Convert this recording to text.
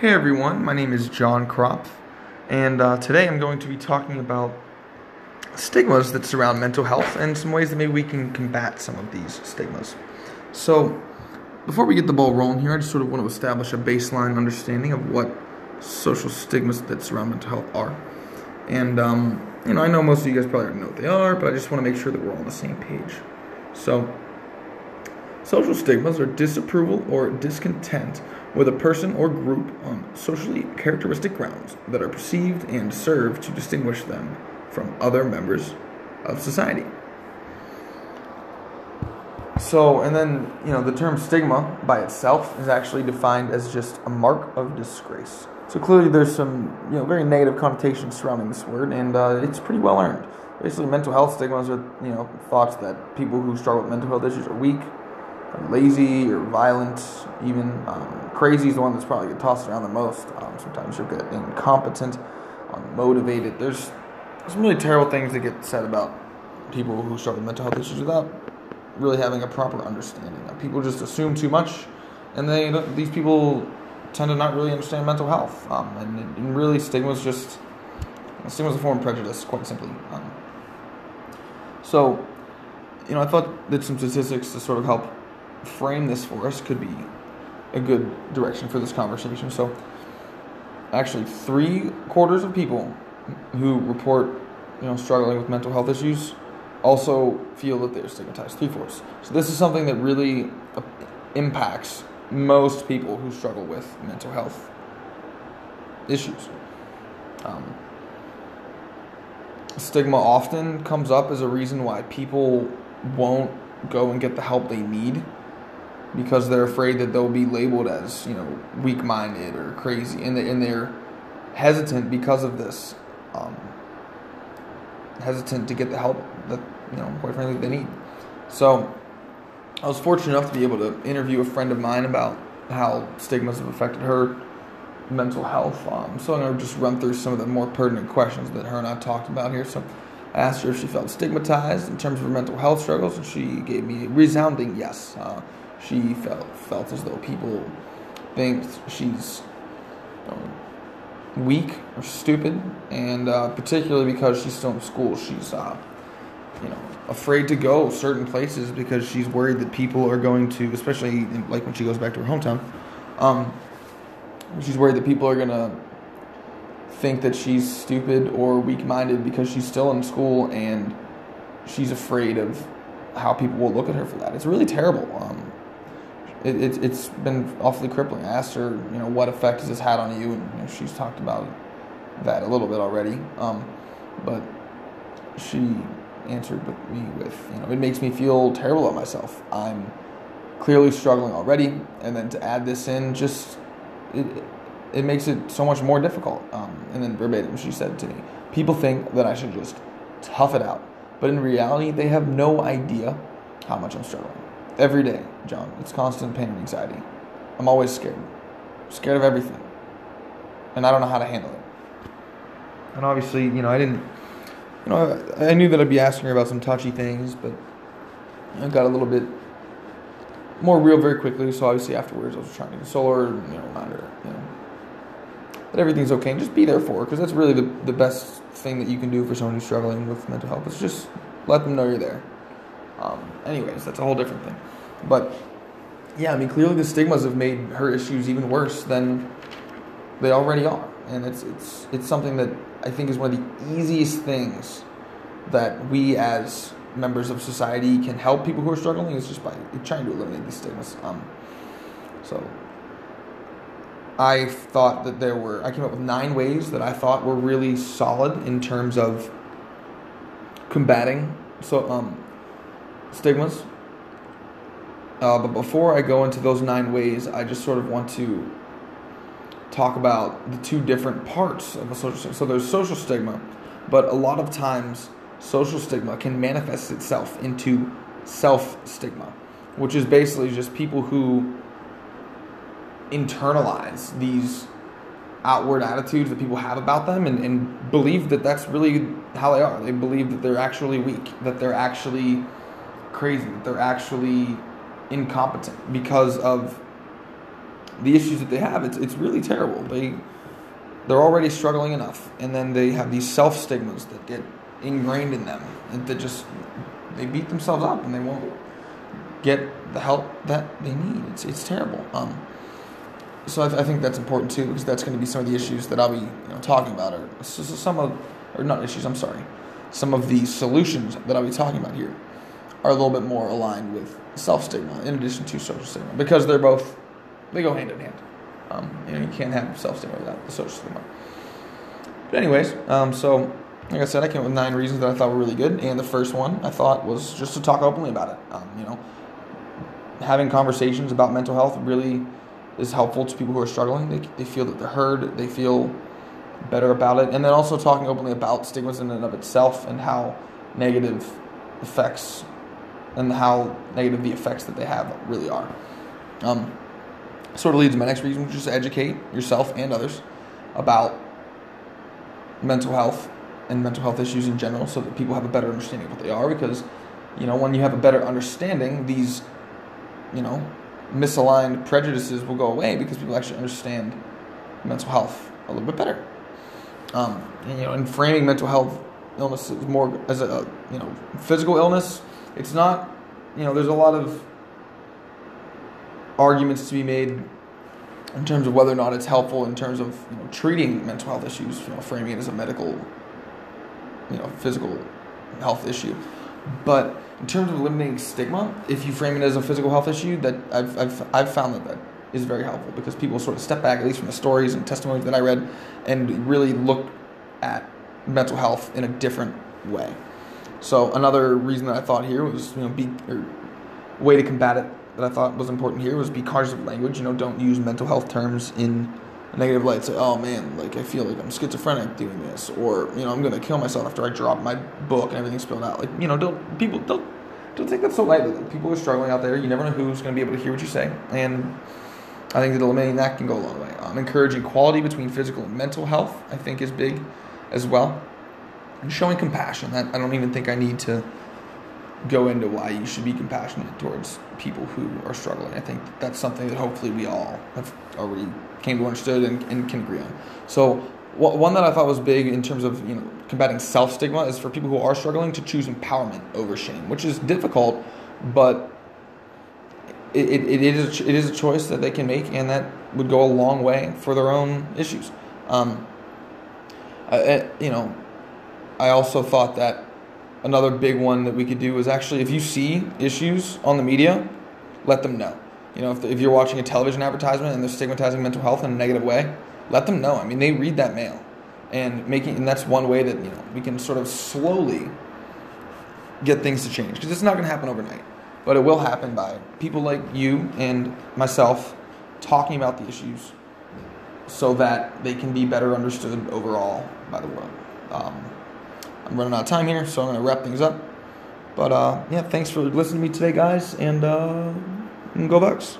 Hey everyone, my name is John Kropf, and uh, today I'm going to be talking about stigmas that surround mental health and some ways that maybe we can combat some of these stigmas. So, before we get the ball rolling here, I just sort of want to establish a baseline understanding of what social stigmas that surround mental health are. And, um, you know, I know most of you guys probably already know what they are, but I just want to make sure that we're all on the same page. So, social stigmas are disapproval or discontent with a person or group on socially characteristic grounds that are perceived and serve to distinguish them from other members of society. So, and then, you know, the term stigma by itself is actually defined as just a mark of disgrace. So clearly there's some, you know, very negative connotations surrounding this word, and uh, it's pretty well earned. Basically, mental health stigmas are, you know, thoughts that people who struggle with mental health issues are weak, lazy or violent, even. Um, crazy is the one that's probably get tossed around the most. Um, sometimes you'll get incompetent, unmotivated. There's some really terrible things that get said about people who struggle with mental health issues without really having a proper understanding. People just assume too much, and they these people tend to not really understand mental health. Um, and, and, really, stigma is just stigma is a form of prejudice, quite simply. Um, so, you know, I thought that some statistics to sort of help frame this for us could be a good direction for this conversation. So, actually, three quarters of people who report, you know, struggling with mental health issues also feel that they're stigmatized. Three fourths. So this is something that really impacts most people who struggle with mental health issues. Um, stigma often comes up as a reason why people won't go and get the help they need because they're afraid that they'll be labeled as you know weak-minded or crazy, and they and they're hesitant because of this, um, hesitant to get the help that you know quite frankly they need. So I was fortunate enough to be able to interview a friend of mine about how stigmas have affected her mental health. Um, so I'm going to just run through some of the more pertinent questions that her and I talked about here. So I asked her if she felt stigmatized in terms of her mental health struggles, and she gave me a resounding yes. Uh, she felt felt as though people think she's um, weak or stupid, and uh, particularly because she's still in school, she's uh, you know afraid to go certain places because she's worried that people are going to, especially in, like when she goes back to her hometown, um, she's worried that people are gonna think that she's stupid or weak-minded because she's still in school and she's afraid of how people will look at her for that. It's really terrible. Um, it, it, has been awfully crippling. I asked her, you know, what effect has this had on you? And you know, she's talked about that a little bit already. Um, but she answered with me with, you know, it makes me feel terrible about myself. I'm clearly struggling already, and then to add this in, just it, it makes it so much more difficult. Um, and then verbatim, she said to me, people think that I should just tough it out, but in reality, they have no idea how much I'm struggling every day, John. It's constant pain and anxiety. I'm always scared. scared of everything. And I don't know how to handle it. And obviously, you know, I didn't, you know, I, I knew that I'd be asking her about some touchy things, but I got a little bit more real very quickly. So obviously, afterwards, I was trying to console her, you know, remind her, you know, that everything's okay, and just be there for her, because that's really the, the best thing that you can do for someone who's struggling with mental health. Is just let them know you're there. Um, anyways, that's a whole different thing. But yeah, I mean, clearly the stigmas have made her issues even worse than they already are, and it's it's it's something that I think is one of the easiest things that we as members of society can help people who are struggling is just by trying to eliminate these stigmas. Um, so I thought that there were I came up with nine ways that I thought were really solid in terms of combating so um, stigmas. Uh, but before I go into those nine ways, I just sort of want to talk about the two different parts of a social stigma. So there's social stigma, but a lot of times social stigma can manifest itself into self stigma, which is basically just people who internalize these outward attitudes that people have about them and, and believe that that's really how they are. They believe that they're actually weak, that they're actually crazy that they're actually incompetent because of the issues that they have. It's it's really terrible. They they're already struggling enough, and then they have these self stigmas that get ingrained in them, and that just they beat themselves up, and they won't get the help that they need. It's it's terrible. Um, so I, th- I think that's important too, because that's going to be some of the issues that I'll be you know, talking about, or some of, or not issues. I'm sorry, some of the solutions that I'll be talking about here are a little bit more aligned with self stigma in addition to social stigma, because they're both they go hand in hand. Um, you know, you can't have self stigma without the social stigma. But anyways, um, so like I said, I came up with nine reasons that I thought were really good, and the first one I thought was just to talk openly about it. Um, you know, having conversations about mental health really is helpful to people who are struggling. They, they feel that they're heard, they feel better about it, and then also talking openly about stigmas in and of itself and how negative effects and how negative the effects that they have really are. Um, sort of leads to my next reason, which is to educate yourself and others about mental health and mental health issues in general so that people have a better understanding of what they are because you know when you have a better understanding these you know misaligned prejudices will go away because people actually understand mental health a little bit better. Um, and, you know, in framing mental health illnesses more as a you know physical illness, it's not. You know, there's a lot of arguments to be made in terms of whether or not it's helpful in terms of you know, treating mental health issues. You know, framing it as a medical, you know, physical health issue, but in terms of eliminating stigma, if you frame it as a physical health issue, that I've, I've, I've found that that is very helpful because people sort of step back, at least from the stories and testimonies that I read, and really look at mental health in a different way. So another reason that I thought here was, you know, be way to combat it that I thought was important here was be cautious of language. You know, don't use mental health terms in a negative light say, oh man, like I feel like I'm schizophrenic doing this, or you know, I'm gonna kill myself after I drop my book and everything spilled out. Like you know, don't people don't don't take that so lightly. Like, people are struggling out there. You never know who's gonna be able to hear what you say, and I think that eliminating that can go a long way. Um, encouraging equality between physical and mental health, I think, is big as well. And showing compassion. That I don't even think I need to go into why you should be compassionate towards people who are struggling. I think that's something that hopefully we all have already came to understand and, and can agree on. So one that I thought was big in terms of you know combating self stigma is for people who are struggling to choose empowerment over shame, which is difficult, but it, it, it is a, it is a choice that they can make, and that would go a long way for their own issues. Um, I, you know, I also thought that another big one that we could do is actually if you see issues on the media, let them know. You know, if, if you're watching a television advertisement and they're stigmatizing mental health in a negative way, let them know. I mean, they read that mail, and making and that's one way that you know we can sort of slowly get things to change because it's not going to happen overnight, but it will happen by people like you and myself talking about the issues so that they can be better understood overall by the world. Um, I'm running out of time here, so I'm going to wrap things up. But uh, yeah, thanks for listening to me today, guys, and uh, go Bucks.